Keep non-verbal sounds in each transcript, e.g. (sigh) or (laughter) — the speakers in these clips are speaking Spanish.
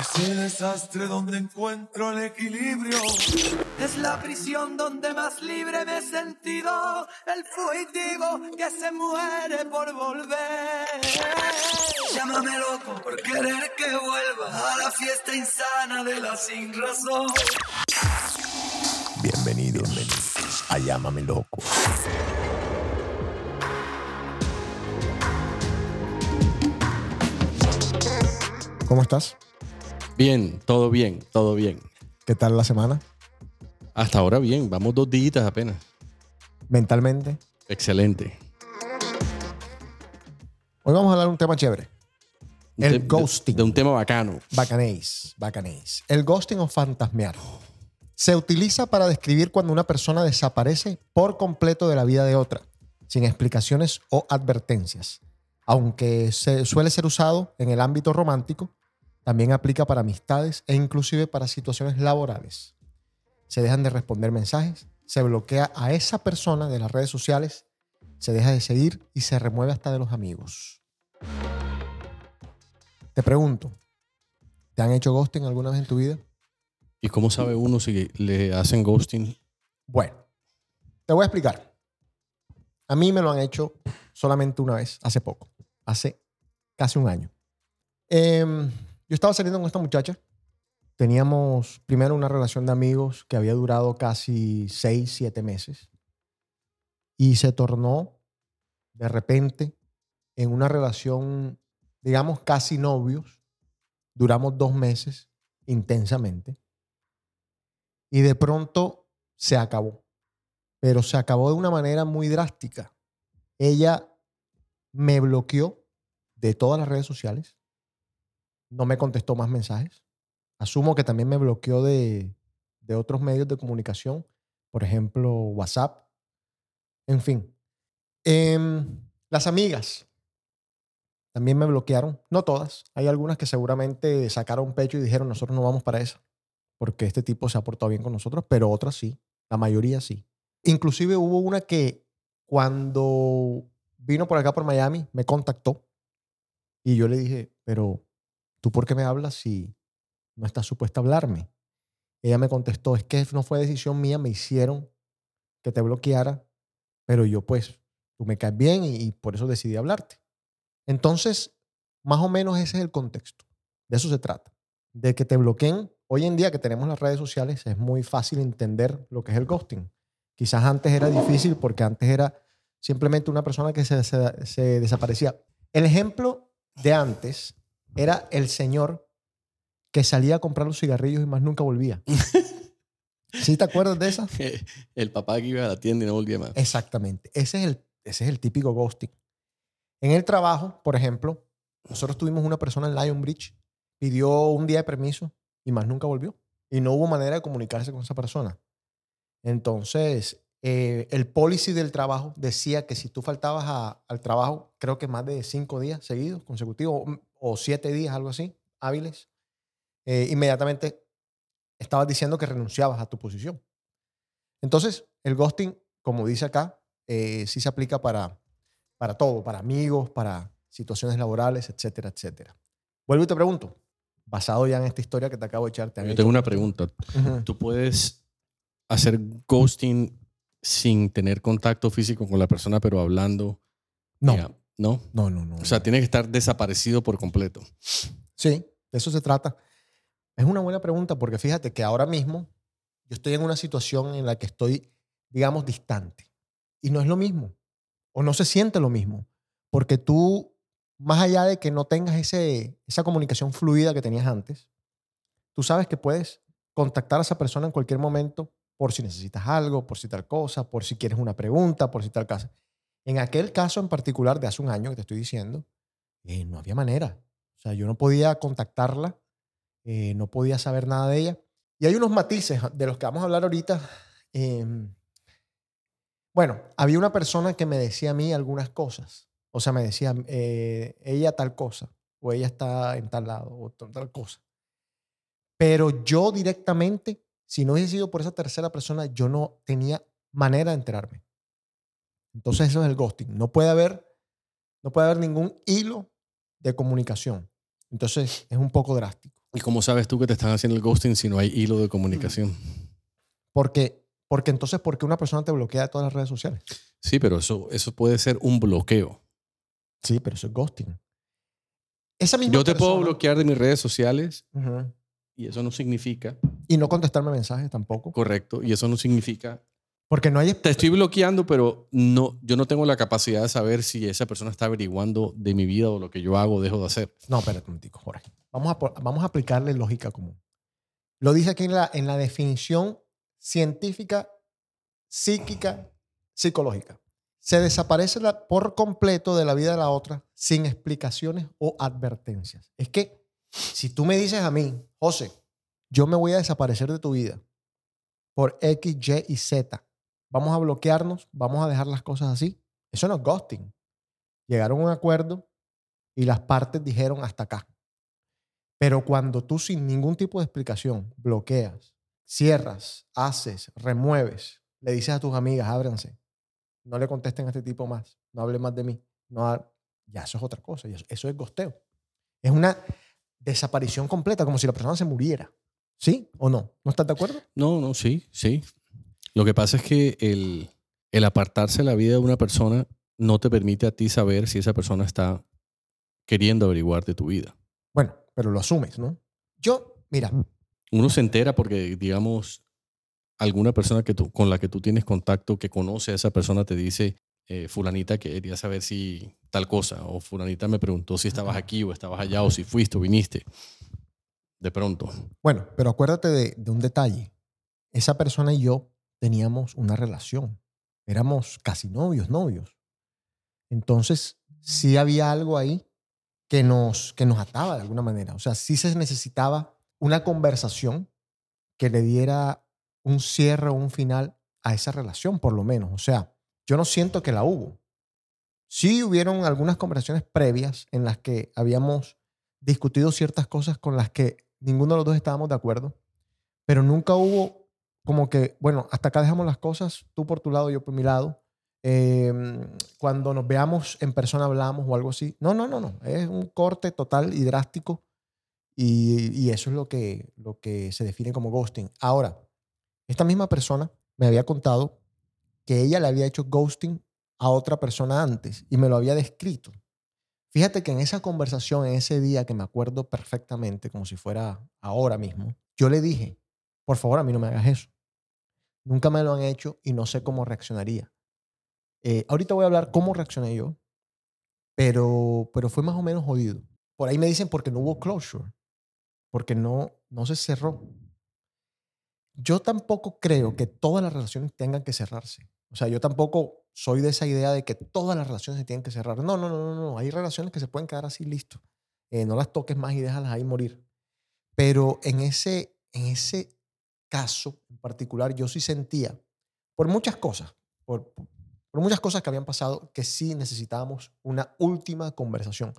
Ese desastre donde encuentro el equilibrio. Es la prisión donde más libre me he sentido. El fugitivo que se muere por volver. Llámame loco por querer que vuelva a la fiesta insana de la sin razón. Bienvenidos, a Llámame Loco. ¿Cómo estás? Bien, todo bien, todo bien. ¿Qué tal la semana? Hasta ahora bien, vamos dos días apenas. Mentalmente. Excelente. Hoy vamos a hablar de un tema chévere. Un El te- de- ghosting. De, un tema bacano. Bacanéis, bacanéis. El ghosting o fantasmear. Se utiliza para describir cuando una persona desaparece por completo de la vida de otra, sin explicaciones o advertencias. Aunque se suele ser usado en el ámbito romántico, también aplica para amistades e inclusive para situaciones laborales. Se dejan de responder mensajes, se bloquea a esa persona de las redes sociales, se deja de seguir y se remueve hasta de los amigos. Te pregunto, ¿te han hecho ghosting alguna vez en tu vida? ¿Y cómo sabe uno si le hacen ghosting? Bueno, te voy a explicar. A mí me lo han hecho solamente una vez, hace poco, hace casi un año. Em, yo estaba saliendo con esta muchacha. Teníamos primero una relación de amigos que había durado casi seis, siete meses. Y se tornó de repente en una relación, digamos, casi novios. Duramos dos meses intensamente. Y de pronto se acabó. Pero se acabó de una manera muy drástica. Ella me bloqueó de todas las redes sociales. No me contestó más mensajes. Asumo que también me bloqueó de, de otros medios de comunicación. Por ejemplo, WhatsApp. En fin. Em, las amigas también me bloquearon. No todas. Hay algunas que seguramente sacaron pecho y dijeron, nosotros no vamos para esa porque este tipo se ha portado bien con nosotros, pero otras sí, la mayoría sí. Inclusive hubo una que cuando vino por acá por Miami me contactó y yo le dije, pero ¿tú por qué me hablas si no estás supuesta a hablarme? Ella me contestó, es que no fue decisión mía, me hicieron que te bloqueara, pero yo pues, tú me caes bien y, por eso decidí hablarte. Entonces, más o menos ese es el contexto. De eso se trata. De que te bloqueen. Hoy en día que tenemos las redes sociales es muy fácil entender lo que es el ghosting. Quizás antes era difícil porque antes era simplemente una persona que se desaparecía. El ejemplo de antes era el señor que salía a comprar los cigarrillos y más nunca volvía. (laughs) ¿Sí te acuerdas de esa? (laughs) El papá que iba a la tienda y no volvía más. Exactamente. Ese es el, ese es el típico ghosting. En el trabajo, por ejemplo, nosotros tuvimos una persona en Lionbridge, pidió un día de permiso y más nunca volvió. Y no hubo manera de comunicarse con esa persona. Entonces, eh, el policy del trabajo decía que si tú faltabas a- al trabajo, creo que más de cinco días seguidos, consecutivos, o, siete días, algo así, hábiles, eh, inmediatamente estabas diciendo que renunciabas a tu posición. Entonces, el ghosting, como dice acá, eh, sí se aplica para, para todo, para amigos, para situaciones laborales, etcétera, etcétera. Vuelvo y te pregunto, basado ya en esta historia que te acabo de echar, ¿te han Yo tengo una pregunta. ¿Tú puedes hacer ghosting sin tener contacto físico con la persona, pero hablando? No, ¿No? no, no, no. O sea, tiene que estar desaparecido por completo. Sí, de eso se trata. Es una buena pregunta porque fíjate que ahora mismo yo estoy en una situación en la que estoy, digamos, distante. Y no es lo mismo. O no se siente lo mismo. Porque tú, más allá de que no tengas ese, esa comunicación fluida que tenías antes, tú sabes que puedes contactar a esa persona en cualquier momento por si necesitas algo, por si tal cosa, por si quieres una pregunta, por si tal cosa. En aquel caso en particular de hace un año que te estoy diciendo, eh, no había manera. O sea, yo no podía contactarla, eh, no podía saber nada de ella. Y hay unos matices de los que vamos a hablar ahorita. Em, bueno, había una persona que me decía a mí algunas cosas. O sea, me decía, eh, ella tal cosa, o ella está en tal lado, o tal cosa. Pero yo directamente, si no hubiese sido por esa tercera persona, yo no tenía manera de enterarme. Entonces eso es el ghosting. No puede haber, no puede haber ningún hilo de comunicación. Entonces es un poco drástico. ¿Y cómo sabes tú que te están haciendo el ghosting si no hay hilo de comunicación? Porque, porque entonces, ¿por qué una persona te bloquea de todas las redes sociales? Sí, pero eso, eso puede ser un bloqueo. Sí, pero eso es ghosting. Esa misma Yo te puedo bloquear de mis redes sociales y eso no significa, Y no contestarme mensajes tampoco. correcto, y eso no significa, Porque no hay... te estoy bloqueando, pero no, yo no tengo la capacidad de saber si esa persona está averiguando de mi vida o lo que yo hago o dejo de hacer. No, espérate un momentico, Jorge. Vamos a, vamos a aplicarle lógica común. Lo dice aquí en la, en la definición científica, psíquica, psicológica. Se desaparece la- por completo de la vida de la otra sin explicaciones o advertencias. Es que si tú me dices a mí, José, yo me voy a desaparecer de tu vida por X, Y y Z, vamos a bloquearnos, vamos a dejar las cosas así, eso no es ghosting. Llegaron a un acuerdo y las partes dijeron hasta acá. Pero cuando tú sin ningún tipo de explicación bloqueas, cierras, haces, remueves, le dices a tus amigas, ábranse, no le contesten a este tipo más, no hable más de mí, no ya eso es otra cosa, eso es gosteo. Es una desaparición completa, como si la persona se muriera. ¿Sí o no? ¿No estás de acuerdo? No, no, sí, sí. Lo que pasa es que el, el apartarse de la vida de una persona no te permite a ti saber si esa persona está queriendo averiguar de tu vida. Bueno, pero lo asumes, ¿no? Yo, mira, Uno se entera porque, digamos, alguna persona que tú, con la que tú tienes contacto, que conoce a esa persona, te dice, eh, fulanita quería saber si tal cosa, o fulanita me preguntó si estabas aquí o estabas allá, o si fuiste o viniste. De pronto. Bueno, pero acuérdate de, de un detalle. Esa persona y yo teníamos una relación. Éramos casi novios, novios. Entonces, sí había algo ahí que nos, que nos ataba de alguna manera. O sea, sí se necesitaba una conversación que le diera un cierre o un final a esa relación, por lo menos. O sea, yo no siento que la hubo. Sí hubieron algunas conversaciones previas en las que habíamos discutido ciertas cosas con las que ninguno de los dos estábamos de acuerdo, pero nunca hubo como que, bueno, hasta acá dejamos las cosas, tú por tu lado, yo por mi lado. Eh, cuando nos veamos en persona hablamos o algo así. No, no, no, no. Es un corte total y drástico y, y eso es lo que, lo que se define como ghosting. Ahora, esta misma persona me había contado que ella le había hecho ghosting a otra persona antes y me lo había descrito. Fíjate que en esa conversación, en ese día que me acuerdo perfectamente, como si fuera ahora mismo, yo le dije, por favor, a mí no me hagas eso. Nunca me lo han hecho y no sé cómo reaccionaría. Eh, ahorita voy a hablar cómo reaccioné yo, pero, pero fue más o menos jodido. Por ahí me dicen porque no hubo closure, porque no, no se cerró. Yo tampoco creo que todas las relaciones tengan que cerrarse. O sea, yo tampoco soy de esa idea de que todas las relaciones se tienen que cerrar. No, no, no, no, no. Hay relaciones que se pueden quedar así, listo. Eh, no las toques más y déjalas ahí morir. Pero en ese, en ese caso en particular, yo sí sentía, por muchas cosas, por, por muchas cosas que habían pasado, que sí necesitábamos una última conversación.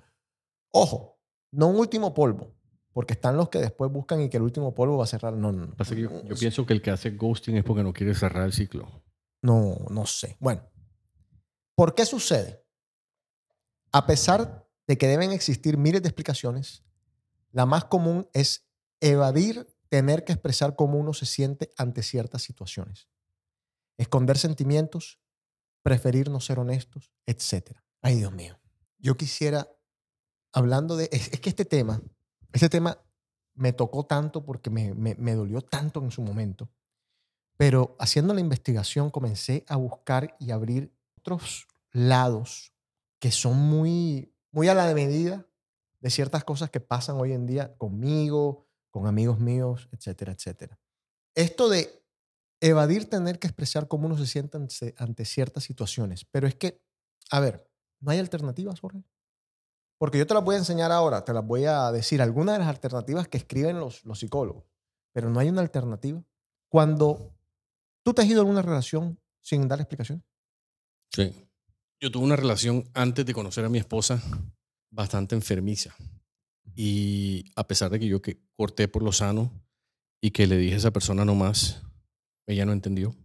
Ojo, no un último polvo, porque están los que después buscan y que el último polvo va a cerrar. No, no, no. Pasa que yo, yo pienso que el que hace ghosting es porque no quiere cerrar el ciclo. No, no sé. Bueno, ¿por qué sucede? A pesar de que deben existir miles de explicaciones, la más común es evadir tener que expresar cómo uno se siente ante ciertas situaciones. Esconder sentimientos, preferir no ser honestos, etc. Ay, Dios mío. Yo quisiera, hablando de... Es, es que este tema, este tema me tocó tanto porque me, me, me dolió tanto en su momento. Pero haciendo la investigación comencé a buscar y abrir otros lados que son muy, muy a la medida de ciertas cosas que pasan hoy en día conmigo, con amigos míos, etcétera, etcétera. Esto de evadir tener que expresar cómo uno se siente ante, ciertas situaciones. Pero es que, a ver, no hay alternativas, Jorge. Porque yo te las voy a enseñar ahora, te las voy a decir, algunas de las alternativas que escriben los, los psicólogos, pero no hay una alternativa. Cuando ¿Tú te has ido a alguna relación sin dar explicación? Sí. Yo tuve una relación antes de conocer a mi esposa bastante enfermiza. Y a pesar de que yo que corté por lo sano y que le dije a esa persona no más, ella no entendió.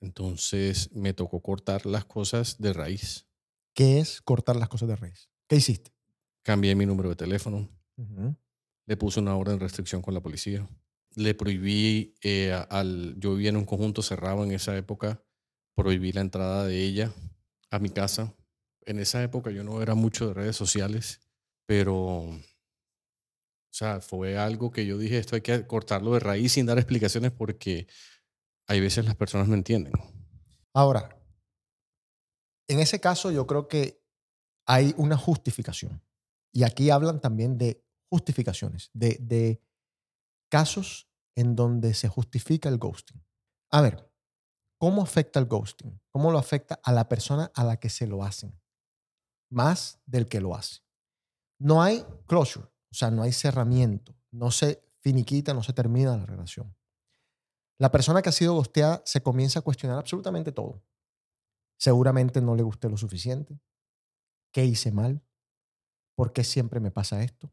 Entonces me tocó cortar las cosas de raíz. ¿Qué es cortar las cosas de raíz? ¿Qué hiciste? Cambié mi número de teléfono, Ujú. le puse una orden de restricción con la policía. Le prohibí, eh, al, yo vivía en un conjunto cerrado en esa época, prohibí la entrada de ella a mi casa. En esa época yo no era mucho de redes sociales, pero, sea, fue algo que yo dije, esto hay que cortarlo de raíz sin dar explicaciones porque hay veces las personas no entienden. Ahora, en ese caso yo creo que hay una justificación. Y aquí hablan también de justificaciones, de, de casos en donde se justifica el ghosting. A ver, ¿cómo afecta el ghosting? ¿Cómo lo afecta a la persona a la que se lo hacen? Más del que lo hace. No hay closure, o sea, no hay cerramiento, no se finiquita, no se termina la relación. La persona que ha sido ghosteada se comienza a cuestionar absolutamente todo. Seguramente no le gusté lo suficiente. ¿Qué hice mal? ¿Por qué siempre me pasa esto?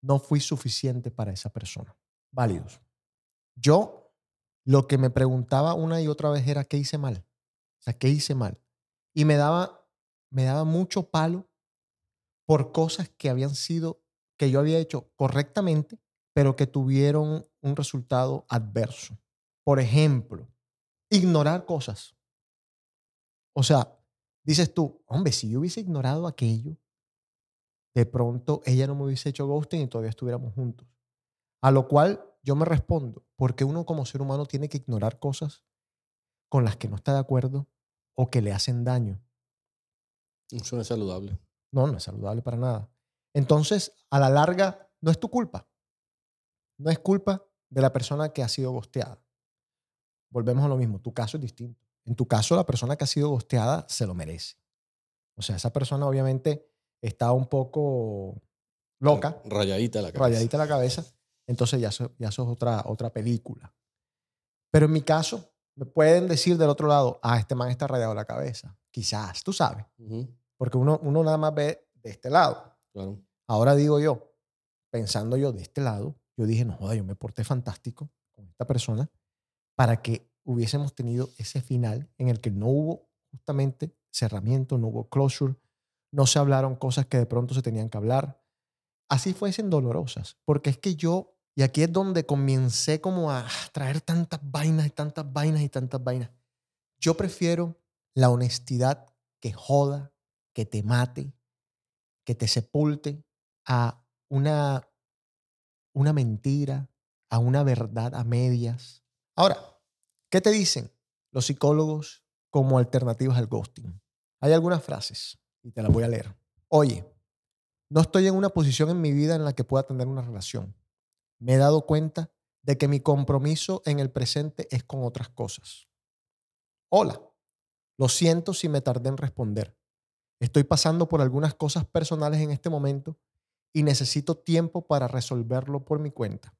No fui suficiente para esa persona. Válidos. Yo lo que me preguntaba una y otra vez era qué hice mal. O sea, ¿qué hice mal? Y me daba, me daba mucho palo por cosas que habían sido, que yo había hecho correctamente, pero que tuvieron un resultado adverso. Por ejemplo, ignorar cosas. O sea, dices tú, hombre, si yo hubiese ignorado aquello, de pronto ella no me hubiese hecho ghosting y todavía estuviéramos juntos. A lo cual yo me respondo, porque uno como ser humano tiene que ignorar cosas con las que no está de acuerdo o que le hacen daño. Eso no es saludable. No, no es saludable para nada. Entonces, a la larga, no es tu culpa. No es culpa de la persona que ha sido gosteada. Volvemos a lo mismo. Tu caso es distinto. En tu caso, la persona que ha sido gosteada se lo merece. O sea, esa persona obviamente está un poco loca. Rayadita la cabeza. Rayadita la cabeza. Entonces ya eso, ya eso es otra, otra película. Pero en mi caso, me pueden decir del otro lado, ah, este man está rayado la cabeza. Quizás, tú sabes. Porque uno, uno nada más ve de este lado. Ahora digo yo, pensando yo de este lado, yo dije, no joda, yo me porté fantástico con esta persona para que hubiésemos tenido ese final en el que no hubo justamente cerramiento, no hubo closure, no se hablaron cosas que de pronto se tenían que hablar. Así fuesen dolorosas, porque es que yo, y aquí es donde comencé como a traer tantas vainas y tantas vainas y tantas vainas. Yo prefiero la honestidad que joda, que te mate, que te sepulte a una, una mentira, a una verdad a medias. Ahora, ¿qué te dicen los psicólogos como alternativas al ghosting? Hay algunas frases y te las voy a leer. Oye, no estoy en una posición en mi vida en la que pueda tener una relación. Me he dado cuenta de que mi compromiso en el presente es con otras cosas. Hola, lo siento si me tardé en responder. Estoy pasando por algunas cosas personales en este momento y necesito tiempo para resolverlo por mi cuenta.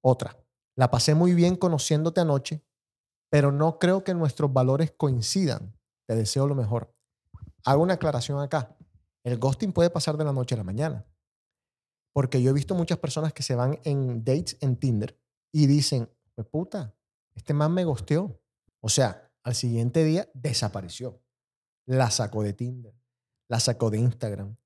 Otra, la pasé muy bien conociéndote anoche, pero no creo que nuestros valores coincidan. Te deseo lo mejor. Hago una aclaración acá. El ghosting puede pasar de la noche a la mañana. Porque yo he visto muchas personas que se van en dates en Tinder y dicen, pues puta, este man me ghosteó. O sea, al siguiente día desapareció. La sacó de Tinder, la sacó de Instagram,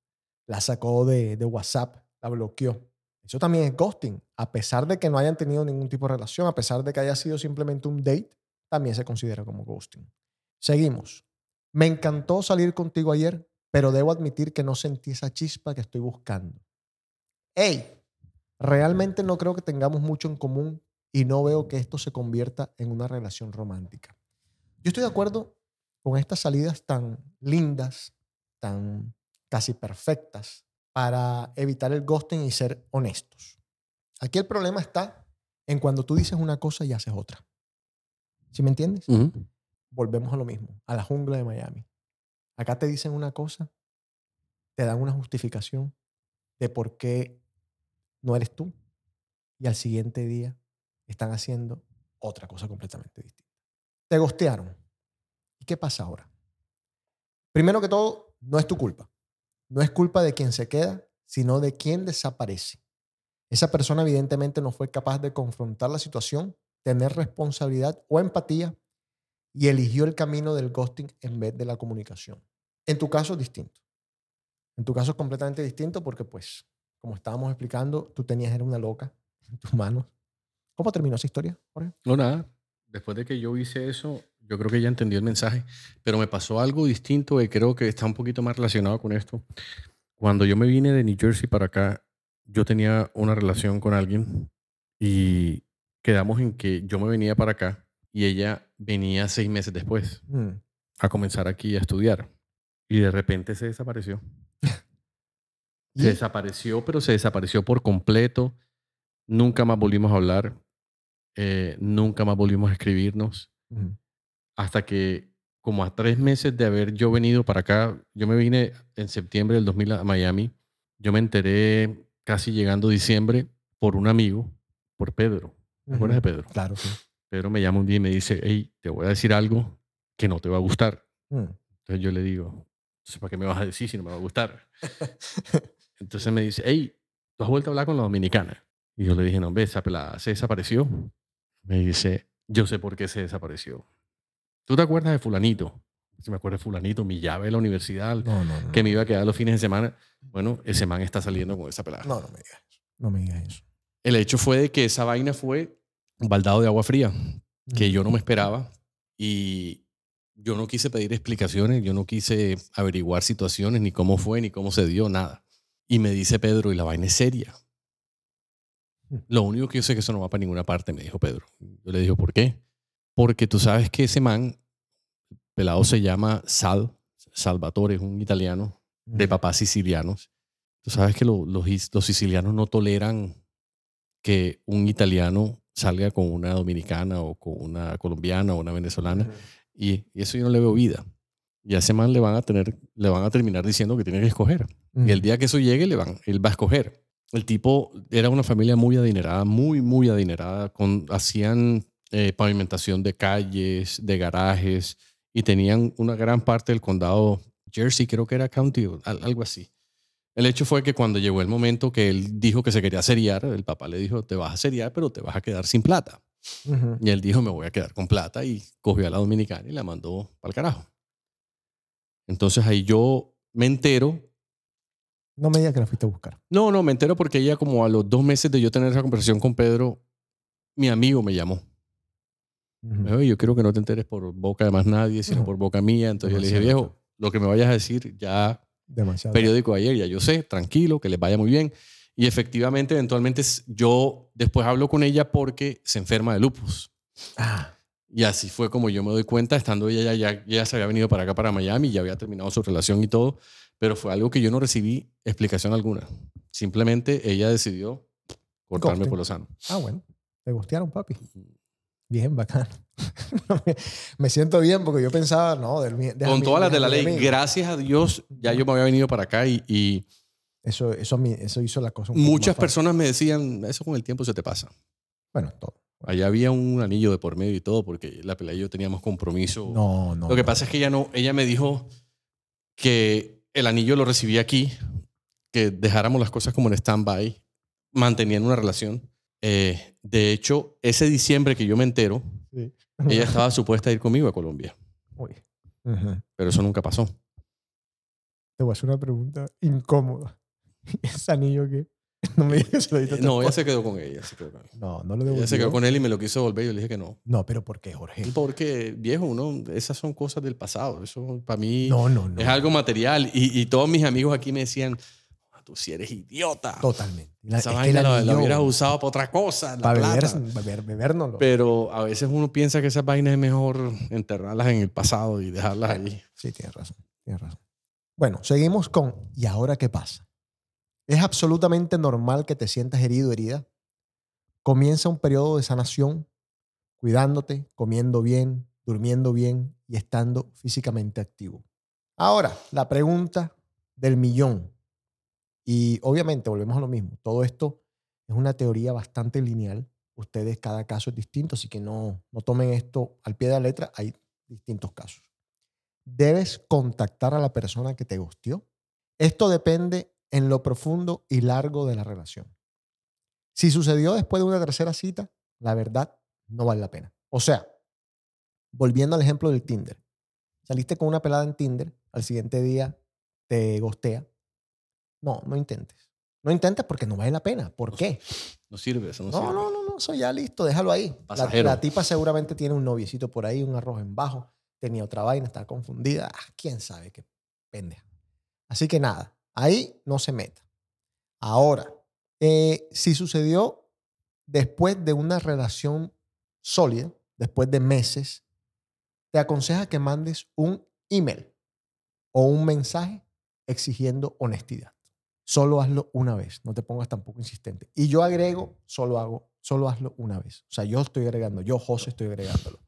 la sacó de, WhatsApp, la bloqueó. Eso también es ghosting. A pesar de que no hayan tenido ningún tipo de relación, a pesar de que haya sido simplemente un date, también se considera como ghosting. Seguimos. Me encantó salir contigo ayer, pero debo admitir que no sentí esa chispa que estoy buscando. Hey, realmente no creo que tengamos mucho en común y no veo que esto se convierta en una relación romántica. Yo estoy de acuerdo con estas salidas tan lindas, tan casi perfectas para evitar el ghosting y ser honestos. Aquí el problema está en cuando tú dices una cosa y haces otra. ¿Sí me entiendes? Volvemos a lo mismo, a la jungla de Miami. Acá te dicen una cosa, te dan una justificación de por qué no eres tú y al siguiente día están haciendo otra cosa completamente distinta. Te gostearon. ¿Y qué pasa ahora? Primero que todo, no es tu culpa. No es culpa de quien se queda, sino de quien desaparece. Esa persona evidentemente no fue capaz de confrontar la situación, tener responsabilidad o empatía y eligió el camino del ghosting en vez de la comunicación. En tu caso es distinto. En tu caso es completamente distinto porque pues como estábamos explicando, tú tenías era una loca en tus manos. ¿Cómo terminó esa historia, Jorge? No, nada. Después de que yo hice eso, yo creo que ella entendió el mensaje, pero me pasó algo distinto y creo que está un poquito más relacionado con esto. Cuando yo me vine de New Jersey para acá, yo tenía una relación con alguien y quedamos en que yo me venía para acá y ella venía seis meses después Mm. a comenzar aquí a estudiar. Y de repente se desapareció. (laughs) Se desapareció, pero se desapareció por completo. Nunca más volvimos a hablar. Eh, nunca más volvimos a escribirnos. Hasta que, como a tres meses de haber yo venido para acá, yo me vine en septiembre del 2000 a Miami. Yo me enteré casi llegando diciembre por un amigo, por Pedro. ¿Te acuerdas de Pedro? Claro, sí. Pedro me llama un día y me dice, hey, te voy a decir algo que no te va a gustar. Mm. Entonces yo le digo, ¿para qué me vas a decir si no me va a gustar? (laughs) Entonces me dice, hey, ¿tú has vuelto a hablar con la dominicana? Y yo le dije, no, hombre, esa pelada se desapareció. Me dice, yo sé por qué se desapareció. ¿Tú te acuerdas de fulanito? Si me acuerdo de fulanito, mi llave de la universidad, No, no, no. que me iba a quedar los fines de semana. Bueno, ese man está saliendo con esa pelada. No, no me digas eso. No me digas eso. El hecho fue de que esa vaina fue un baldado de agua fría que yo no me esperaba y yo no quise pedir explicaciones, yo no quise averiguar situaciones, ni cómo fue, ni cómo se dio, nada. Y me dice Pedro, y la vaina es seria. Lo único que yo sé es que eso no va para ninguna parte, me dijo Pedro. Yo le dije, ¿por qué? Porque tú sabes que ese man, pelado se llama Sal, Salvatore, es un italiano de papás sicilianos. Tú sabes que lo- los, sicilianos no toleran que un italiano salga con una dominicana o con una colombiana o una venezolana. Y, y eso yo no le veo vida. Y a ese man le van a tener, le van a terminar diciendo que tiene que escoger. Y el día que eso llegue, le van, él va a escoger. El tipo era una familia muy adinerada, muy, muy adinerada. Con, hacían eh, pavimentación de calles, de garajes, y tenían una gran parte del condado Jersey, creo que era county, al- algo así. El hecho fue que cuando llegó el momento que él dijo que se quería seriar, el papá le dijo, te vas a seriar, pero te vas a quedar sin plata. Y él dijo, me voy a quedar con plata y cogió a la dominicana y la mandó para el carajo. Entonces ahí yo me entero. No me digas que la fuiste a buscar. No, no, me entero porque ella como a los dos meses de yo tener esa conversación con Pedro, mi amigo me llamó. "Oye, yo quiero que no te enteres por boca de más nadie, sino No. por boca mía. Entonces yo le dije, Demasiado viejo, lo que me vayas a decir ya Demasiado. periódico ayer, ya yo sé, tranquilo, que les vaya muy bien. Y efectivamente, eventualmente yo después hablo con ella porque se enferma de lupus. Ah, Y así fue como yo me doy cuenta, estando ella ya, ya, ya se había venido para acá, para Miami, ya había terminado su relación y todo, pero fue algo que yo no recibí explicación alguna. Simplemente ella decidió cortarme Ghosting. por lo sano. ah, bueno. Te gustearon, papi. Bien, bacano. (laughs) me, siento bien porque yo pensaba, no, del, Con todas las de la ley, amigo. gracias a Dios, ya yo me había venido para acá y, y Eso, eso, eso hizo la cosa un poco muchas fácil. personas me decían, eso con el tiempo se te pasa. Bueno, todo. Allá había un anillo de por medio y todo, porque la pelea y yo teníamos compromiso. No, no. Lo que no. pasa es que ella no, ella me dijo que el anillo lo recibí aquí, que dejáramos las cosas como en stand-by, manteniendo una relación. Eh, de hecho, ese diciembre que yo me entero, Sí. ella (laughs) estaba supuesta a ir conmigo a Colombia, Uy. Pero eso nunca pasó. Te voy a hacer una pregunta incómoda. (laughs) ¿Ese anillo qué? (laughs) No me digas que se lo diste a tu no, ella esposa. se quedó con ella. se quedó con ella. No, no lo Ella devolvió. se quedó con él y me lo quiso devolver. Yo le dije que no. No, pero ¿por qué, Jorge? Porque, viejo, uno, esas son cosas del pasado. Eso para mí No, no, no. es algo material. Y, y todos mis amigos aquí me decían, "Ah, tú sí eres idiota. Totalmente. La- Esa es que vaina la, la hubieras usado para otra cosa. la Para beber, plata". beber, bebernoslo. Pero a veces uno piensa que esas vainas es mejor enterrarlas en el pasado y dejarlas ahí. Sí, tienes razón. Tienes razón. Bueno, seguimos con ¿y ahora qué pasa? Es absolutamente normal que te sientas herido herida. Comienza un periodo de sanación, cuidándote, comiendo bien, durmiendo bien y estando físicamente activo. Ahora, la pregunta del millón. Y obviamente volvemos a lo mismo. Todo esto es una teoría bastante lineal. Ustedes, cada caso es distinto, así que no, no tomen esto al pie de la letra. Hay distintos casos. Debes contactar a la persona que te gustió. Esto depende en lo profundo y largo de la relación. Si sucedió después de una tercera cita, la verdad no vale la pena. O sea, volviendo al ejemplo del Tinder. Saliste con una pelada en Tinder, al siguiente día te gostea. No, no intentes. No intentes porque no vale la pena. ¿Por qué? No sirve, eso no, No, sirve. no, no, no, eso ya listo, déjalo ahí. La, la tipa seguramente tiene un noviecito por ahí, un arroz en bajo, tenía otra vaina, está confundida. Ah, quién sabe qué pendeja. Así que nada, ahí no se meta. Ahora, eh, si sucedió después de una relación sólida, después de meses, te aconseja que mandes un email o un mensaje exigiendo honestidad. Solo hazlo una vez, no te pongas tampoco insistente. Y yo agrego, solo hago, solo hazlo una vez. O sea, yo estoy agregando, yo, José, estoy agregándolo.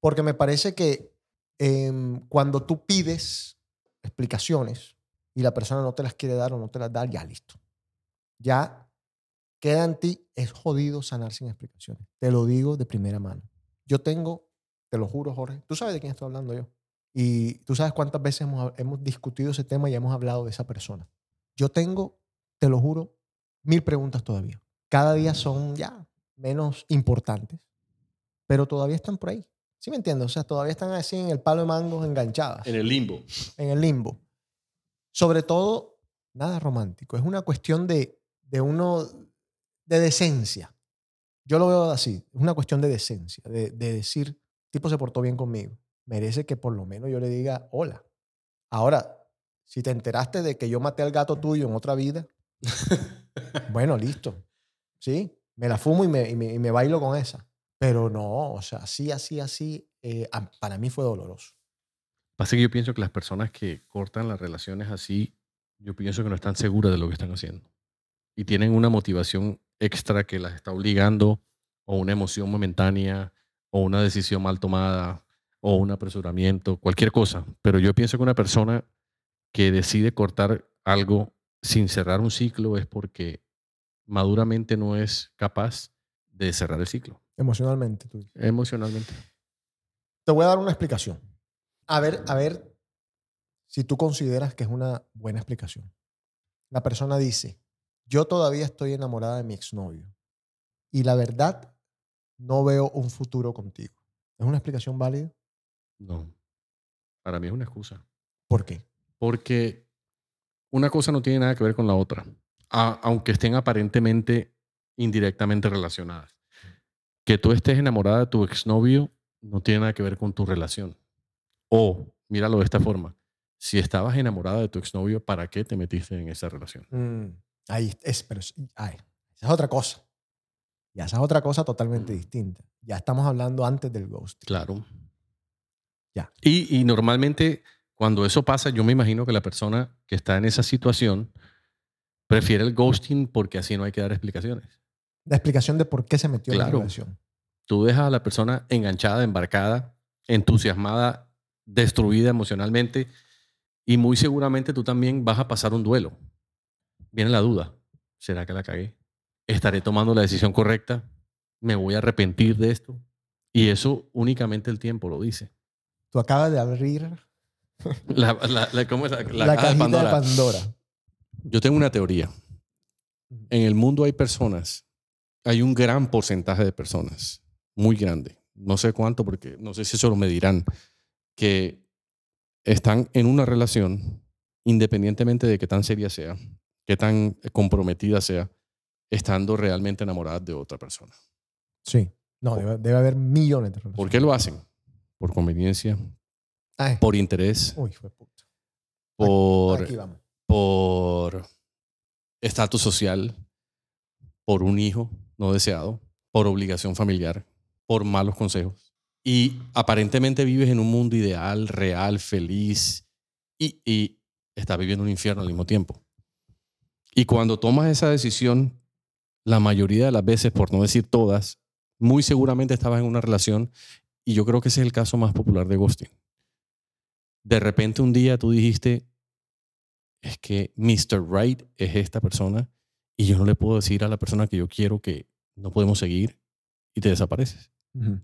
Porque me parece que em, cuando tú pides explicaciones y la persona no te las quiere dar o no te las da, ya listo. Ya queda en ti, es jodido sanar sin explicaciones. Te lo digo de primera mano. Yo tengo, te lo juro, Jorge, tú sabes de quién estoy hablando yo. Y tú sabes cuántas veces hemos, hemos discutido ese tema y hemos hablado de esa persona. Yo tengo, te lo juro, mil preguntas todavía. Cada día son ya menos importantes, pero todavía están por ahí. ¿Sí me entiendes? O sea, todavía están así en el palo de mangos enganchadas, En el limbo. en el limbo. Sobre todo, nada romántico. Es una cuestión de, de uno, de decencia. Yo lo veo así. Es una cuestión de decencia, de, de decir, tipo se portó bien conmigo. Merece que por lo menos yo le diga hola. Ahora, si te enteraste de que yo maté al gato tuyo en otra vida, (laughs) bueno, listo. Sí, me la fumo y me, y me, y me bailo con esa. Pero no, o sea, así, así, así, eh, para mí fue doloroso. Pasa que yo pienso que las personas que cortan las relaciones así, yo pienso que no están seguras de lo que están haciendo. Y tienen una motivación extra que las está obligando, o una emoción momentánea, o una decisión mal tomada, o un apresuramiento, cualquier cosa. Pero yo pienso que una persona que decide cortar algo sin cerrar un ciclo es porque maduramente no es capaz de cerrar el ciclo, Emocionalmente. Tú. dices. emocionalmente. Te voy a dar una explicación. A ver, a ver si tú consideras que es una buena explicación. La persona dice, yo todavía estoy enamorada de mi exnovio y la verdad no veo un futuro contigo. ¿Es una explicación válida? No. Para mí es una excusa. ¿Por qué? Porque una cosa no tiene nada que ver con la otra, a- aunque estén aparentemente indirectamente relacionadas. Que tú estés enamorada de tu exnovio no tiene nada que ver con tu relación. O, míralo de esta forma, si estabas enamorada de tu exnovio, ¿para qué te metiste en esa relación? Mm, ahí es, pero ay, esa es otra cosa. Ya esa es otra cosa totalmente Mm. distinta. Ya estamos hablando antes del ghost. Claro. Ya. Y, y normalmente cuando eso pasa, yo me imagino que la persona que está en esa situación prefiere el ghosting porque así no hay que dar explicaciones. La explicación de por qué se metió en la relación. tú dejas a la persona enganchada, embarcada, entusiasmada, destruida emocionalmente y muy seguramente tú también vas a pasar un duelo. Viene la duda, ¿será que la cagué? ¿Estaré tomando la decisión correcta? ¿Me voy a arrepentir de esto? Y eso únicamente el tiempo lo dice. Tú acabas de abrir La, la- la- ¿cómo es? La- caja de Pandora. Pandora. Yo tengo una teoría. En el mundo hay personas, hay un gran porcentaje de personas, muy grande, no sé cuánto, porque no sé si eso lo medirán, que están en una relación, independientemente de qué tan seria sea, qué tan comprometida sea, estando realmente enamoradas de otra persona. Sí. No, debe, debe haber millones de relaciones. ¿Por qué lo hacen? Por conveniencia, Ay, por interés, Uy, fue puta. por, Aquí vamos. por estatus social, por un hijo no deseado, por obligación familiar, por malos consejos. Y aparentemente vives en un mundo ideal, real, feliz, y, y estás viviendo un infierno al mismo tiempo. Y cuando tomas esa decisión, la mayoría de las veces, por no decir todas, muy seguramente estabas en una relación, y yo creo que ese es el caso más popular de ghosting. De repente un día tú dijiste, es que Mr. Right es esta persona y yo no le puedo decir a la persona que yo quiero que no podemos seguir y te desapareces. Ujú.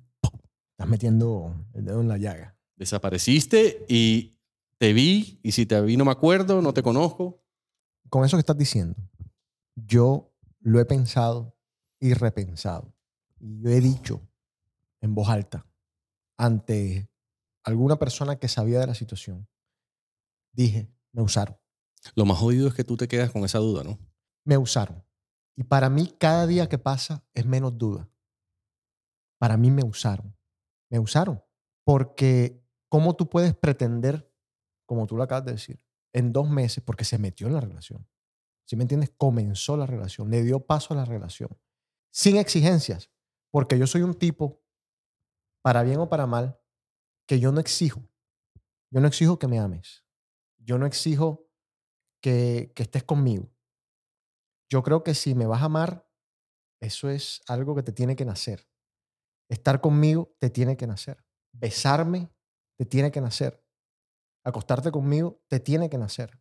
Estás metiendo el dedo en la llaga. Desapareciste y te vi y si te vi no me acuerdo, no te conozco. Con eso que estás diciendo, yo lo he pensado y repensado. Y yo he dicho en voz alta ante alguna persona que sabía de la situación, dije, me usaron. Lo más jodido es que tú te quedas con esa duda, ¿no? me usaron. Y para mí, cada día que pasa es menos duda. Para mí me usaron. Me usaron. Porque, ¿cómo tú puedes pretender, como tú lo acabas de decir, en dos meses, porque se metió en la relación? ¿Sí me entiendes? Comenzó la relación, le dio paso a la relación. Sin exigencias. Porque yo soy un tipo, para bien o para mal, que yo no exijo. Yo no exijo que me ames. Yo no exijo que, que estés conmigo. Yo creo que si me vas a amar, eso es algo que te tiene que nacer. Estar conmigo te tiene que nacer. Besarme te tiene que nacer. Acostarte conmigo te tiene que nacer.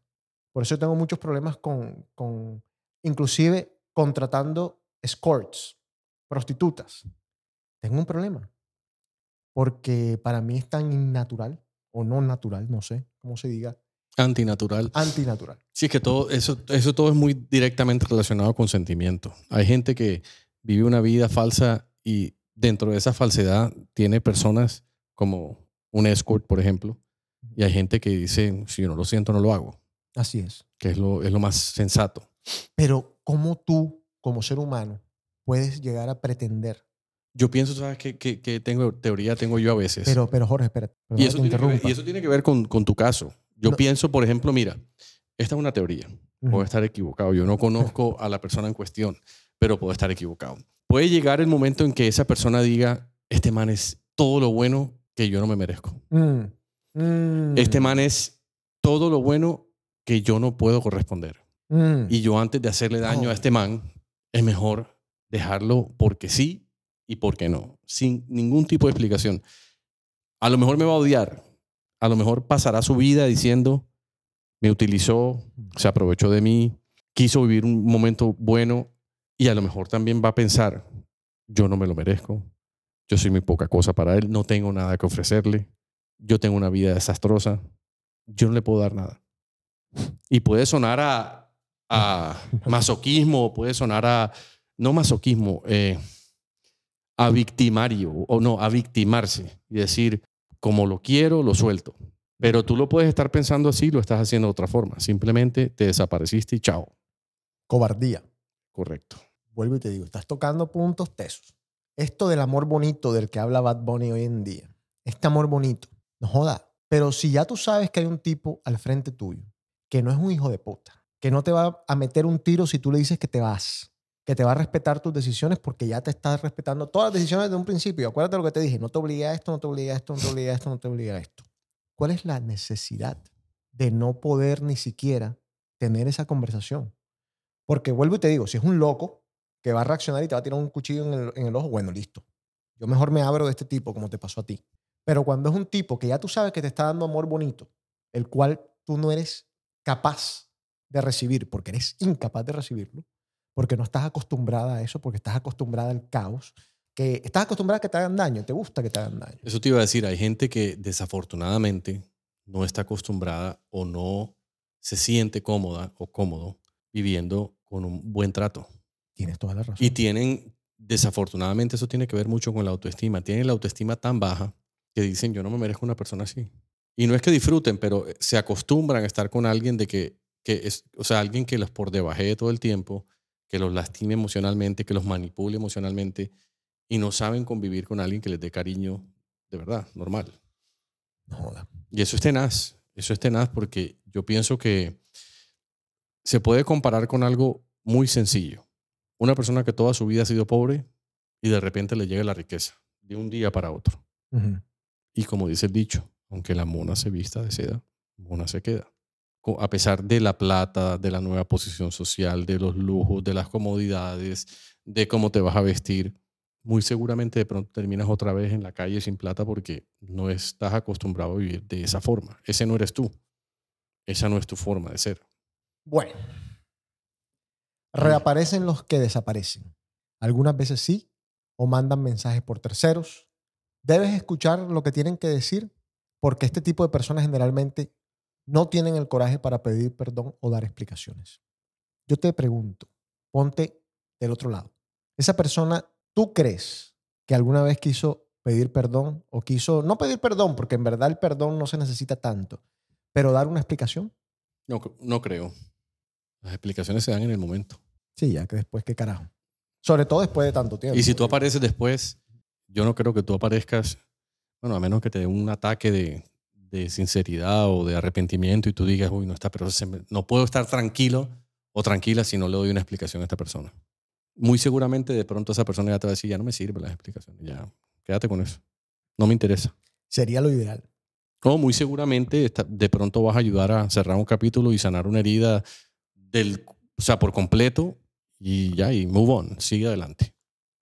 Por eso tengo muchos problemas con, con inclusive contratando escorts, prostitutas. Tengo un problema. Porque para mí es tan innatural o no natural, no sé cómo se diga, Antinatural. antinatural. Sí, es que todo eso, eso todo es muy directamente relacionado con sentimiento. Hay gente que vive una vida falsa y dentro de esa falsedad tiene personas como un escort, por ejemplo, y hay gente que dice, si yo no lo siento, no lo hago, Así es. que es lo, es lo más sensato. Pero ¿cómo tú, como ser humano, puedes llegar a pretender? Yo pienso, ¿sabes qué, qué- qué tengo, teoría tengo yo a veces? Pero, pero Jorge, espérate. y, eso tiene que ver, y eso tiene que ver con, con tu caso. Yo No. pienso, por ejemplo, mira, esta es una teoría. Puedo estar equivocado. Yo no conozco a la persona en cuestión, pero puedo estar equivocado. Puede llegar el momento en que esa persona diga, este man es todo lo bueno que yo no me merezco. Mm. Mm. Este man es todo lo bueno que yo no puedo corresponder. Mm. Y yo antes de hacerle daño Oh. a este man, es mejor dejarlo porque sí y porque no, sin ningún tipo de explicación. A lo mejor me va a odiar, a lo mejor pasará su vida diciendo, me utilizó, se aprovechó de mí, quiso vivir un momento bueno y a lo mejor también va a pensar, yo no me lo merezco, yo soy muy poca cosa para él, no tengo nada que ofrecerle, yo tengo una vida desastrosa, yo no le puedo dar nada. Y puede sonar a, a (laughs) masoquismo, puede sonar a, no masoquismo, eh, a victimario, o no, a victimarse y decir, como lo quiero, lo suelto. Pero tú lo puedes estar pensando así, lo estás haciendo de otra forma. Simplemente te desapareciste y chao. Cobardía. Correcto. Vuelvo y te digo, estás tocando puntos tesos. Esto del amor bonito del que habla Bad Bunny hoy en día, este amor bonito, no joda. Pero si ya tú sabes que hay un tipo al frente tuyo que no es un hijo de puta, que no te va a meter un tiro si tú le dices que te vas, que te va a respetar tus decisiones porque ya te estás respetando todas las decisiones desde un principio. Acuérdate lo que te dije, no te obligue a esto, no te obligue a esto, no te obligue a esto, no te obligue a esto. ¿Cuál es la necesidad de no poder ni siquiera tener esa conversación? Porque vuelvo y te digo, si es un loco que va a reaccionar y te va a tirar un cuchillo en el, en el ojo, bueno, listo. Yo mejor me abro de este tipo como te pasó a ti. Pero cuando es un tipo que ya tú sabes que te está dando amor bonito, el cual tú no eres capaz de recibir, porque eres incapaz de recibirlo, porque no estás acostumbrada a eso, porque estás acostumbrada al caos, que estás acostumbrada a que te hagan daño, te gusta que te hagan daño. Eso te iba a decir, hay gente que desafortunadamente no está acostumbrada o no se siente cómoda o cómodo viviendo con un buen trato. Tienes toda la razón. Y tienen, desafortunadamente, eso tiene que ver mucho con la autoestima. Tienen la autoestima tan baja que dicen, yo no me merezco una persona así. Y no es que disfruten, pero se acostumbran a estar con alguien de que, que es, o sea, alguien que los por debaje todo el tiempo, que los lastime emocionalmente, que los manipule emocionalmente y no saben convivir con alguien que les dé cariño de verdad, normal. No joda. Y eso es tenaz, eso es tenaz porque yo pienso que se puede comparar con algo muy sencillo. Una persona que toda su vida ha sido pobre y de repente le llega la riqueza de un día para otro. Y como dice el dicho, aunque la mona se vista de seda, mona se queda. A pesar de la plata, de la nueva posición social, de los lujos, de las comodidades, de cómo te vas a vestir, muy seguramente de pronto terminas otra vez en la calle sin plata porque no estás acostumbrado a vivir de esa forma. Ese no eres tú. Esa no es tu forma de ser. Bueno. Reaparecen los que desaparecen. Algunas veces sí, o mandan mensajes por terceros. Debes escuchar lo que tienen que decir porque este tipo de personas generalmente no tienen el coraje para pedir perdón o dar explicaciones. Yo te pregunto, ponte del otro lado. Esa persona, ¿tú crees que alguna vez quiso pedir perdón o quiso, no pedir perdón, porque en verdad el perdón no se necesita tanto, pero dar una explicación? No, no creo. Las explicaciones se dan en el momento. Sí, ya que después, ¿qué carajo? Sobre todo después de tanto tiempo. Y si tú apareces después, yo no creo que tú aparezcas, bueno, a menos que te dé un ataque de, de sinceridad o de arrepentimiento y tú digas, uy, no está, pero no puedo estar tranquilo o tranquila si no le doy una explicación a esta persona. Muy seguramente de pronto esa persona ya te va a decir, ya no me sirven las explicaciones, ya, quédate con eso. No me interesa. Sería lo ideal. O muy seguramente de pronto vas a ayudar a cerrar un capítulo y sanar una herida del, o sea, por completo y ya, y move on, sigue adelante.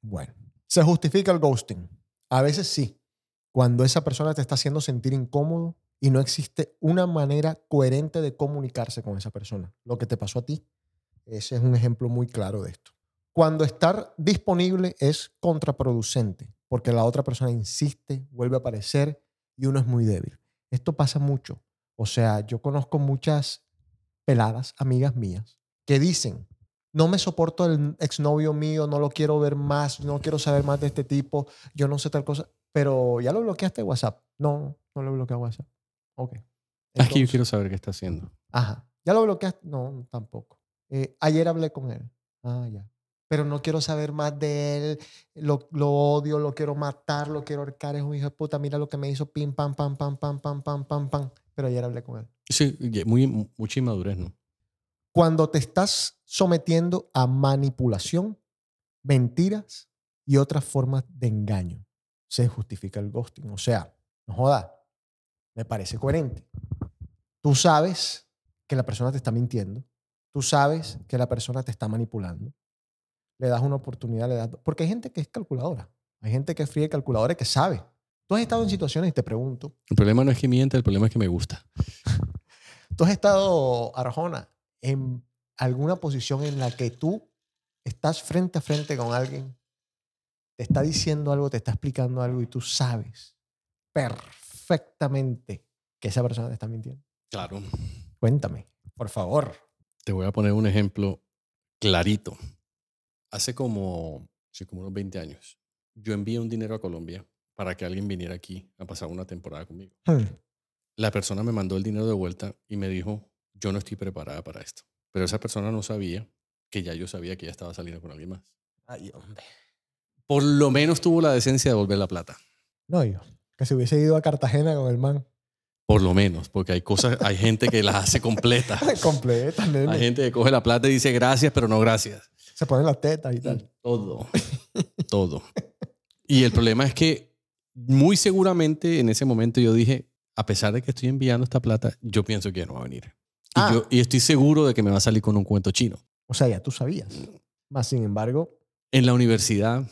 Bueno, se justifica el ghosting. A veces sí, cuando esa persona te está haciendo sentir incómodo y no existe una manera coherente de comunicarse con esa persona. Lo que te pasó a ti, ese es un ejemplo muy claro de esto. Cuando estar disponible es contraproducente, porque la otra persona insiste, vuelve a aparecer y uno es muy débil. Esto pasa mucho. O sea, yo conozco muchas peladas, amigas mías, que dicen, no me soporto el exnovio mío, no lo quiero ver más, no quiero saber más de este tipo, yo no sé tal cosa, pero ya lo bloqueaste WhatsApp. No, no lo bloqueé WhatsApp. Ok. (laughs) Aquí yo quiero saber qué está haciendo. Ajá. ¿Ya lo bloqueaste? No, tampoco. Eh, ayer hablé con él. Ah, ya. Pero no quiero saber más de él. Lo, lo odio, lo quiero matar, lo quiero ahorcar. Es un hijo de puta. Mira lo que me hizo. Pim, pam, pam, pam, pam, pam, pam, pam, pam. Pero ayer hablé con él. Sí, muy, mucha inmadurez, ¿no? Cuando te estás sometiendo a manipulación, mentiras y otras formas de engaño, se justifica el ghosting. O sea, no joda, me parece coherente. Tú sabes que la persona te está mintiendo. Tú sabes que la persona te está manipulando. Le das una oportunidad, le das... Porque hay gente que es calculadora. Hay gente que es fría y calculadora y que sabe. Tú has estado en situaciones, te pregunto, El problema no es que mienta, el problema es que me gusta. (laughs) ¿Tú has estado, Arjona, en alguna posición en la que tú estás frente a frente con alguien, te está diciendo algo, te está explicando algo y tú sabes perfectamente que esa persona te está mintiendo? Claro. Cuéntame, por favor. Te voy a poner un ejemplo clarito. Hace como, sí, como unos 20 años, yo envié un dinero a Colombia para que alguien viniera aquí a pasar una temporada conmigo. Hmm. La persona me mandó el dinero de vuelta y me dijo, yo no estoy preparada para esto. Pero esa persona no sabía que ya yo sabía que ya estaba saliendo con alguien más. Ay, hombre. Por lo menos tuvo la decencia de devolver la plata. No, yo. Que se hubiese ido a Cartagena con el man. Por lo menos, porque hay cosas, hay gente que las hace completas. (laughs) Completa, nene. Hay gente que coge la plata y dice gracias, pero no gracias. Se ponen las tetas y tal. Todo. Todo. Y el problema es que muy seguramente en ese momento yo dije, a pesar de que estoy enviando esta plata, yo pienso que ya no va a venir. Y, Ah. yo, y estoy seguro de que me va a salir con un cuento chino. O sea, ya tú sabías. Más sin embargo, En la universidad,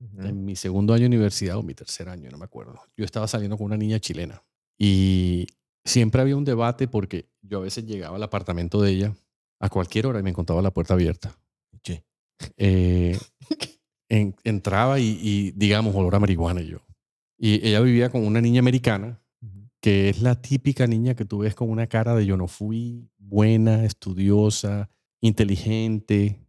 en mi segundo año de universidad o mi tercer año, no me acuerdo, yo estaba saliendo con una niña chilena y siempre había un debate porque yo a veces llegaba al apartamento de ella a cualquier hora y me encontraba la puerta abierta. Sí. Eh, (laughs) en- entraba y, y, digamos, olor a marihuana y yo. Y ella vivía con una niña americana que es la típica niña que tú ves con una cara de yo no fui, buena, estudiosa, inteligente,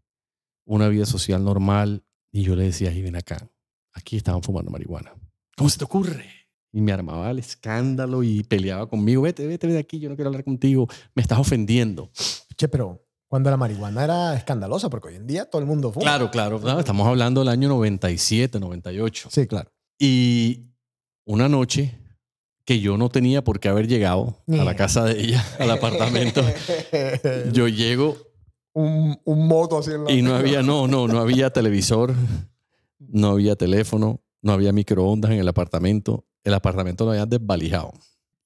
una vida social normal. Y yo le decía, y ven acá, aquí estaban fumando marihuana. ¿Cómo se te ocurre? Y me armaba el escándalo y peleaba conmigo, vete, vete de aquí, yo no quiero hablar contigo, me estás ofendiendo. Che, pero cuando la marihuana era escandalosa, porque hoy en día todo el mundo fuma. Claro, claro, ¿no? estamos hablando del año 97, 98. Sí, claro. Y una noche que yo no tenía por qué haber llegado a la casa de ella, (laughs) al apartamento, yo llego un, un moto así en la y no había, no, no, no había televisor, no había teléfono, no había microondas en el apartamento. El apartamento lo habían desvalijado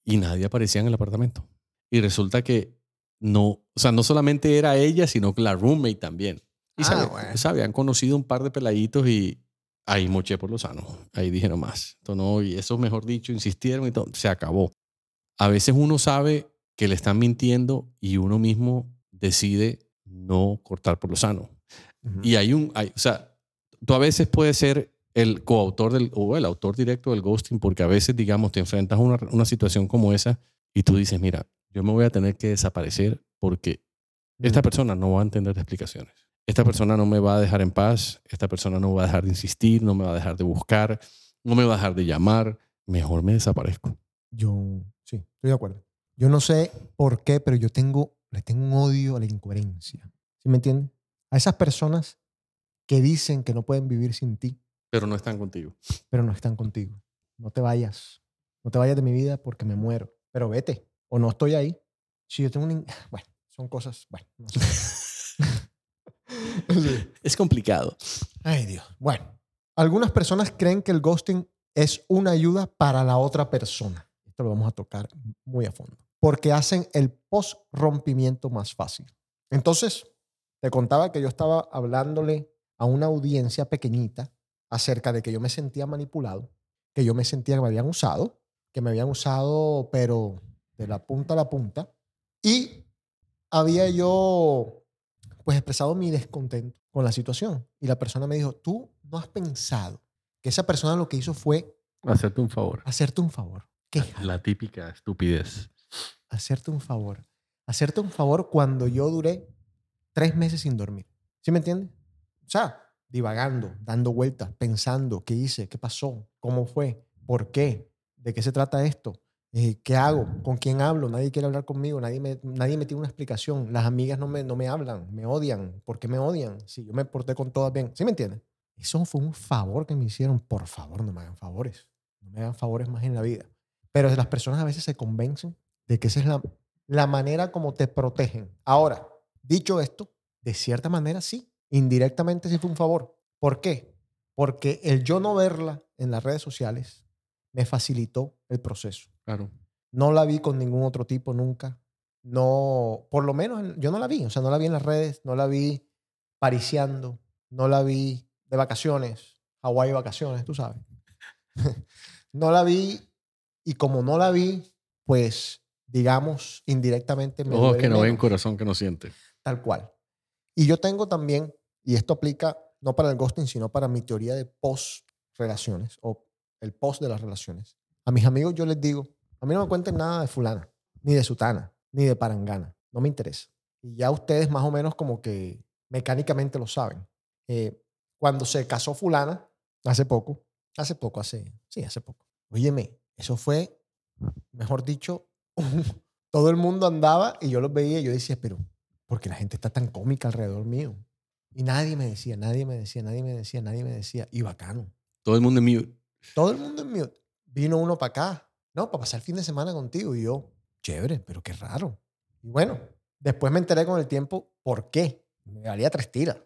y nadie aparecía en el apartamento. Y resulta que no, o sea, no solamente era ella, sino que la roommate también. Y Ah, se, bueno. se habían conocido un par de peladitos y ahí moché por lo sano. Ahí dije nomás. Esto no, y eso, mejor dicho, insistieron y todo. Se acabó. A veces uno sabe que le están mintiendo y uno mismo decide no cortar por lo sano. Ujú. Y hay un, hay, o sea, tú a veces puedes ser el coautor del, o el autor directo del ghosting, porque a veces, digamos, te enfrentas a una, una situación como esa y tú dices, mira, yo me voy a tener que desaparecer porque esta persona no va a entender de explicaciones. Esta persona no me va a dejar en paz, esta persona no va a dejar de insistir, no me va a dejar de buscar, no me va a dejar de llamar, mejor me desaparezco. Yo, sí, estoy de acuerdo. Yo no sé por qué, pero yo tengo, le tengo un odio a la incoherencia. ¿Sí me entiendes? A esas personas que dicen que no pueden vivir sin ti, Pero no están contigo. pero no están contigo. No te vayas. No te vayas de mi vida porque me muero. Pero vete. O no estoy ahí. Si yo tengo un... (sighs) Bueno, son cosas... Bueno, no sé. (laughs) Sí. Es complicado. Ay, Dios. Bueno, algunas personas creen que el ghosting es una ayuda para la otra persona. Esto lo vamos a tocar muy a fondo. Porque hacen el post-rompimiento más fácil. Entonces, te contaba que yo estaba hablándole a una audiencia pequeñita acerca de que yo me sentía manipulado, que yo me sentía que me habían usado, que me habían usado, pero de la punta a la punta. Y había yo pues expresado mi descontento con la situación. Y la persona me dijo, tú no has pensado que esa persona lo que hizo fue Hacerte un favor. hacerte un favor. ¿Qué? La típica estupidez. Hacerte un favor. Hacerte un favor cuando yo duré tres meses sin dormir. ¿Sí me entiendes? O sea, divagando, dando vueltas, pensando, ¿qué hice? ¿Qué pasó? ¿Cómo fue? ¿Por qué? ¿De qué se trata esto? Eh, ¿Qué hago? ¿Con quién hablo? Nadie quiere hablar conmigo, nadie me, nadie me tiene una explicación. Las amigas no me, no me hablan, me odian. ¿Por qué me odian? Si yo me porté con todas bien. ¿Sí me entiendes? Eso fue un favor que me hicieron. Por favor, no me hagan favores. No me hagan favores más en la vida. Pero las personas a veces se convencen de que esa es la, la manera como te protegen. Ahora, dicho esto, de cierta manera sí, indirectamente sí fue un favor. ¿Por qué? Porque el yo no verla en las redes sociales me facilitó el proceso. Claro. No la vi con ningún otro tipo nunca. No, por lo menos en- yo no la vi. O sea, no la vi en las redes, no la vi pariciando, no la vi de vacaciones, Hawái vacaciones, tú sabes. (laughs) no la vi y como no la vi, pues digamos indirectamente me Ojos duele que no ven, corazón que no siente. Tal cual. Y yo tengo también, y esto aplica no para el ghosting, sino para mi teoría de post-relaciones o el post de las relaciones. A mis amigos yo les digo, a mí no me cuenten nada de fulana, ni de sutana, ni de parangana. No me interesa. Y ya ustedes más o menos como que mecánicamente lo saben. Eh, cuando se casó fulana, hace poco, hace poco, hace, sí, hace poco. Óyeme, eso fue, mejor dicho, (laughs) todo el mundo andaba y yo los veía y yo decía, pero porque la gente está tan cómica alrededor mío. Y nadie me decía, nadie me decía, nadie me decía, nadie me decía. Y bacano. Todo el mundo en mute. Todo el mundo en mute. Vino uno para acá. No, para pasar el fin de semana contigo. Y yo, chévere, pero qué raro. Y bueno, después me enteré con el tiempo por qué. Me valía tres tiras.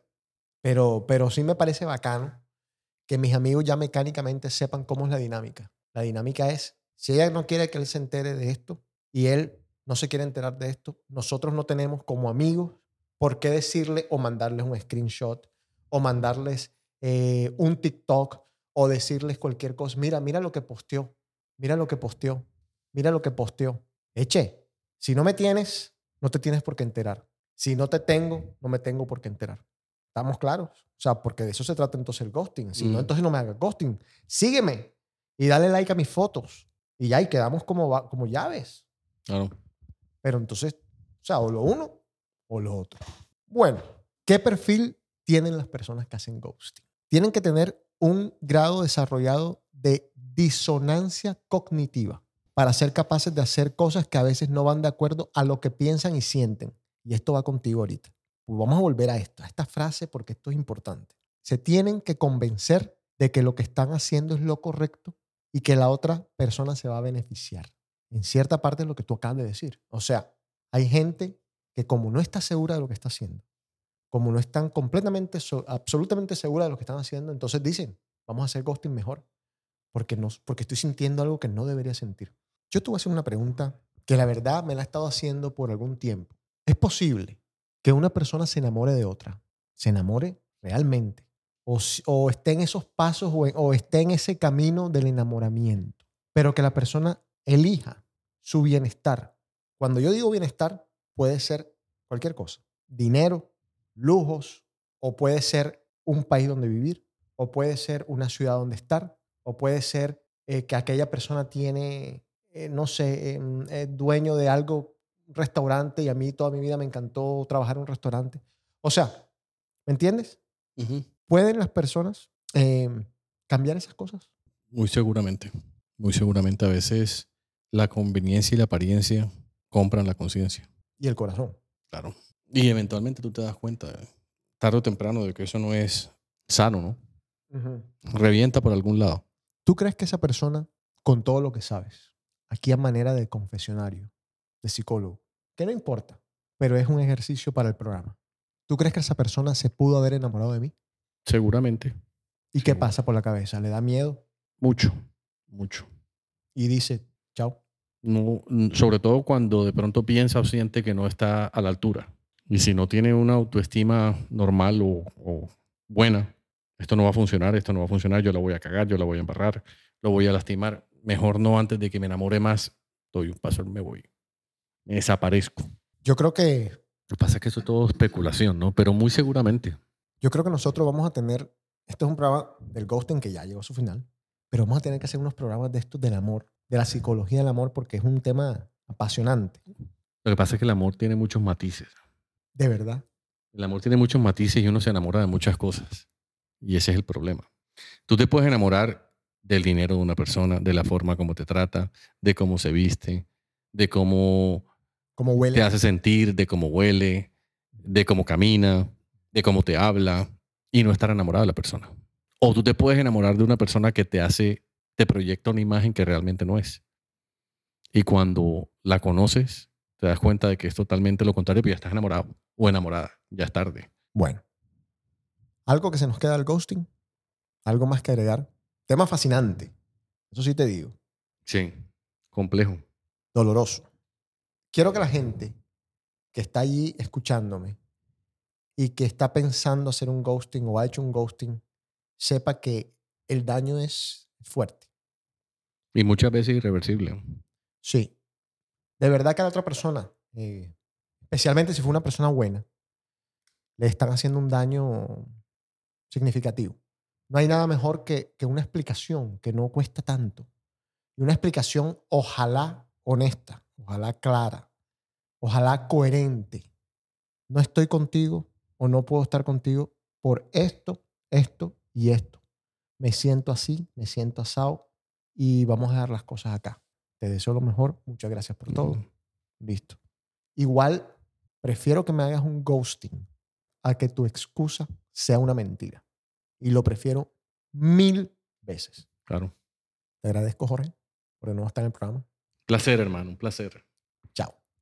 Pero, pero sí me parece bacano que mis amigos ya mecánicamente sepan cómo es la dinámica. La dinámica es, si ella no quiere que él se entere de esto y él no se quiere enterar de esto, nosotros no tenemos como amigos por qué decirle o mandarles un screenshot o mandarles eh, un TikTok o decirles cualquier cosa. Mira, mira lo que posteó, mira lo que posteó, mira lo que posteó. Eche, si no me tienes, no te tienes por qué enterar. Si no te tengo, no me tengo por qué enterar. ¿Estamos claros? O sea, porque de eso se trata entonces el ghosting. Si no, Mm. entonces no me hagas ghosting. Sígueme y dale like a mis fotos. Y ya, y quedamos como, como llaves. Claro. Pero entonces, o sea, o lo uno o lo otro. Bueno, ¿qué perfil tienen las personas que hacen ghosting? Tienen que tener un grado desarrollado de disonancia cognitiva para ser capaces de hacer cosas que a veces no van de acuerdo a lo que piensan y sienten. Y esto va contigo ahorita. Pues vamos a volver a esto, a esta frase, porque esto es importante. Se tienen que convencer de que lo que están haciendo es lo correcto y que la otra persona se va a beneficiar en cierta parte de lo que tú acabas de decir. O sea, hay gente que como no está segura de lo que está haciendo, como no están completamente, so- absolutamente segura de lo que están haciendo, entonces dicen, vamos a hacer ghosting mejor, porque, no, porque estoy sintiendo algo que no debería sentir. Yo te voy a hacer una pregunta que la verdad me la he estado haciendo por algún tiempo. ¿Es posible que una persona se enamore de otra? Se enamore realmente. O, o esté en esos pasos o, o esté en ese camino del enamoramiento. Pero que la persona elija su bienestar. Cuando yo digo bienestar, puede ser cualquier cosa. Dinero, lujos, o puede ser un país donde vivir, o puede ser una ciudad donde estar, o puede ser eh, que aquella persona tiene, eh, no sé, em, es dueño de algo, restaurante, y a mí toda mi vida me encantó trabajar en un restaurante. O sea, ¿me entiendes? Ujú. ¿Pueden las personas em, cambiar esas cosas? Muy seguramente. Muy seguramente a veces la conveniencia y la apariencia compran la conciencia. Y el corazón. Claro. Y eventualmente tú te das cuenta. tarde o temprano de que eso no es sano, ¿no? Revienta por algún lado. ¿Tú crees que esa persona, con todo lo que sabes, aquí a manera de confesionario, de psicólogo, que no importa, pero es un ejercicio para el programa, ¿tú crees que esa persona se pudo haber enamorado de mí? Seguramente. ¿Y qué pasa por la cabeza? ¿Le da miedo? Mucho, mucho. Y dice, chao. No, sobre todo cuando de pronto piensa o siente que no está a la altura. Y si no tiene una autoestima normal o, o buena, esto no va a funcionar, esto no va a funcionar, yo la voy a cagar, yo la voy a embarrar, lo voy a lastimar. Mejor no antes de que me enamore más, doy un paso, me voy. Me desaparezco. Yo creo que, Lo que pasa es que eso es todo especulación, ¿no? Pero muy seguramente. yo creo que nosotros vamos a tener, esto es un programa del ghosting que ya llegó a su final, pero vamos a tener que hacer unos programas de estos del amor, de la psicología del amor, porque es un tema apasionante, Lo que pasa es que el amor tiene muchos matices. de verdad. El amor tiene muchos matices y uno se enamora de muchas cosas. Y ese es el problema. Tú te puedes enamorar del dinero de una persona, de la forma como te trata, de cómo se viste, de cómo huele. te hace sentir, de cómo huele, de cómo camina, de cómo te habla y no estar enamorado de la persona. O tú te puedes enamorar de una persona que te hace, te proyecta una imagen que realmente no es. Y cuando la conoces, te das cuenta de que es totalmente lo contrario, pero ya estás enamorado o enamorada, ya es tarde. Bueno, algo que se nos queda del ghosting, algo más que agregar. Tema fascinante, eso sí te digo, Sí, complejo. doloroso. Quiero que la gente que está allí escuchándome y que está pensando hacer un ghosting o ha hecho un ghosting, sepa que el daño es fuerte. Y muchas veces irreversible. Sí. De verdad que a la otra persona, eh, especialmente si fue una persona buena, le están haciendo un daño significativo. No hay nada mejor que, que una explicación que no cuesta tanto. Y una explicación ojalá honesta, ojalá clara, ojalá coherente. No estoy contigo o no puedo estar contigo por esto, esto y esto. Me siento así, me siento asado y vamos a dejar las cosas acá. Te deseo lo mejor. Muchas gracias por todo. Listo. Igual, prefiero que me hagas un ghosting a que tu excusa sea una mentira. Y lo prefiero mil veces. Claro. Te agradezco, Jorge, por no estar en el programa. Placer, hermano, un placer.